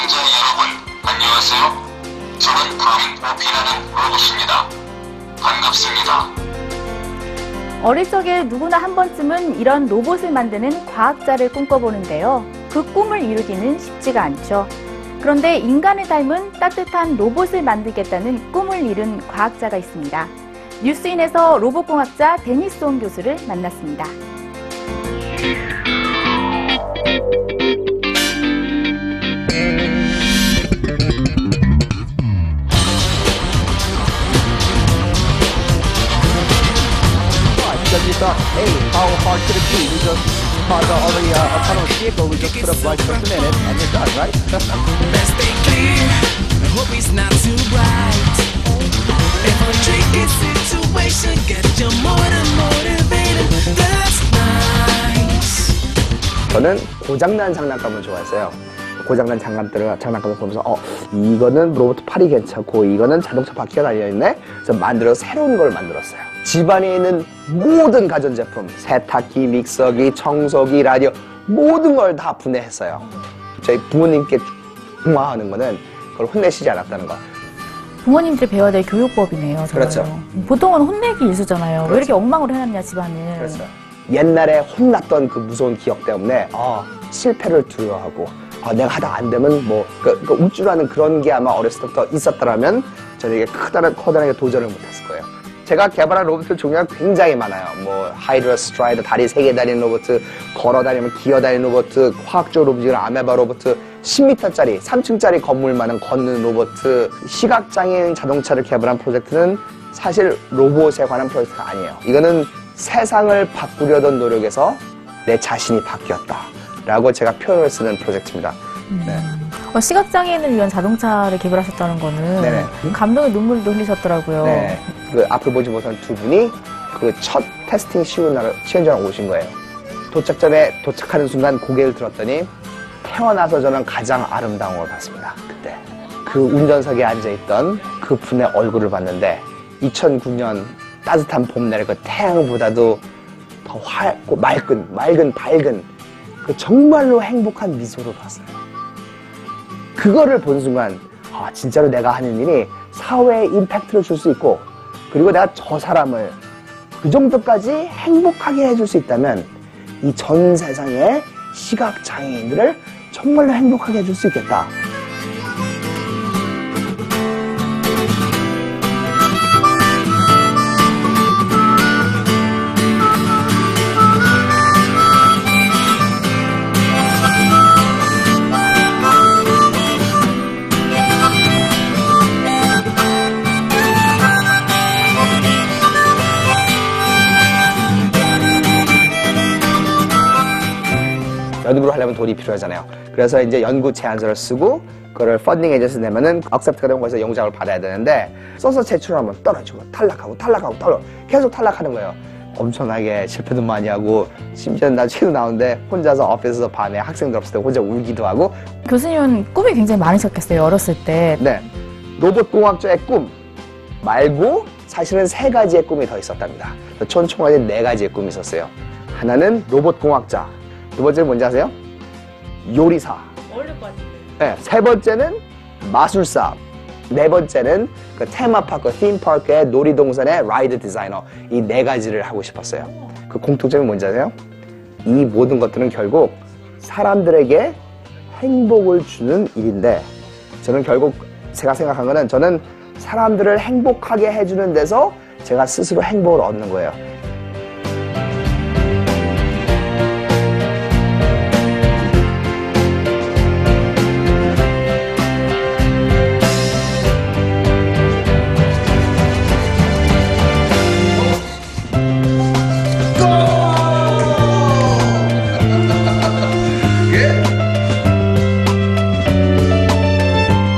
시청자 여러분, 안녕하세요. 저는 강오피라는 로봇입니다. 반갑습니다. 어릴 적에 누구나 한 번쯤은 이런 로봇을 만드는 과학자를 꿈꿔보는데요. 그 꿈을 이루기는 쉽지가 않죠. 그런데 인간의 삶은 따뜻한 로봇을 만들겠다는 꿈을 이룬 과학자가 있습니다. 뉴스인에서 로봇공학자 데니스 온 교수를 만났습니다. Thought, hey, how hard could it be? We just cause a already uh, autonomous vehicle, we just put a bunch of in it, and you're done, right? Let's stay clear. I hope it's not too bright. If a tricky situation gets you more than motivated, that's nice. 저는 고장난 장난감을 좋아했어요. 고장난 장난들을 장난감을 보면서 어 이거는 로봇 팔이 괜찮고 이거는 자동차 바퀴가 달려 있네. 그래서 만들어 새로운 걸 만들었어요. 집안에 있는 모든 가전제품, 세탁기, 믹서기, 청소기, 라디오 모든 걸 다 분해했어요. 저희 부모님께 중화하는 거는 그걸 혼내시지 않았다는 거. 부모님들이 배워야 될 교육법이네요. 정말로. 그렇죠. 보통은 혼내기 일수잖아요. 왜 그렇죠. 이렇게 엉망으로 해놨냐 집안을. 그랬어요. 옛날에 혼났던 그 무서운 기억 때문에 아, 실패를 두려워하고 아, 내가 하다 안 되면 뭐 그, 그 우쭐하는 그런 게 아마 어렸을 때부터 있었더라면 저에게 크다란 커다랗게 도전을 못했을 거예요. 제가 개발한 로봇 종류가 굉장히 많아요. 뭐 하이드라 스트라이더 다리 세 개 달리는 로봇, 걸어 다니면 기어 다니는 로봇, 과학적 로봇, 아메바 로봇, 10m짜리, 3층짜리 건물만은 걷는 로봇, 시각장애인 자동차를 개발한 프로젝트는 사실 로봇에 관한 프로젝트가 아니에요. 이거는 세상을 바꾸려던 노력에서 내 자신이 바뀌었다 라고 제가 표현을 쓰는 프로젝트입니다. 네. 어, 시각장애인을 위한 자동차를 개발하셨다는 거는 네네. 감동의 눈물도 흘리셨더라고요. 네. 그 앞을 보지 못한 두 분이 그 첫 테스팅 시운 날 시연장에 오신 거예요. 도착 전에 도착하는 순간 고개를 들었더니 태어나서 저는 가장 아름다운 걸 봤습니다. 그때 그 운전석에 앉아 있던 그 분의 얼굴을 봤는데 2009년 따뜻한 봄날 그 태양보다도 더 활고 맑은 맑은 밝은 그 정말로 행복한 미소를 봤어요. 그거를 본 순간 아 진짜로 내가 하는 일이 사회에 임팩트를 줄 수 있고 그리고 내가 저 사람을 그 정도까지 행복하게 해줄 수 있다면 이 전 세상의 시각 장애인들을 정말로 행복하게 해줄 수 있겠다. 연구를 하려면 돈이 필요하잖아요. 그래서 이제 연구 제안서를 쓰고 그거를 펀딩 에이전시 내면은 억셉트가 되면 거기서 영장을 받아야 되는데 써서 제출하면 떨어지고 탈락하고 탈락하고 떨어 계속 탈락하는 거예요. 엄청나게 실패도 많이 하고 심지어 나 책도 나오는데 혼자서 어피스에서 밤에 학생들 없을 때 혼자 울기도 하고 교수님은 꿈이 굉장히 많으셨겠어요. 어렸을 때. 네 로봇 공학자의 꿈 말고 사실은 세 가지의 꿈이 더 있었답니다. 촌총하게 네 가지의 꿈이 있었어요. 하나는 로봇 공학자, 두 번째는 뭔지 아세요? 요리사. 네, 세 번째는 마술사. 네 번째는 그 테마파크, 팀파크의 놀이동산의 라이드 디자이너. 이 네 가지를 하고 싶었어요. 그 공통점이 뭔지 아세요? 이 모든 것들은 결국 사람들에게 행복을 주는 일인데 저는 결국 제가 생각한 거는 저는 사람들을 행복하게 해주는 데서 제가 스스로 행복을 얻는 거예요.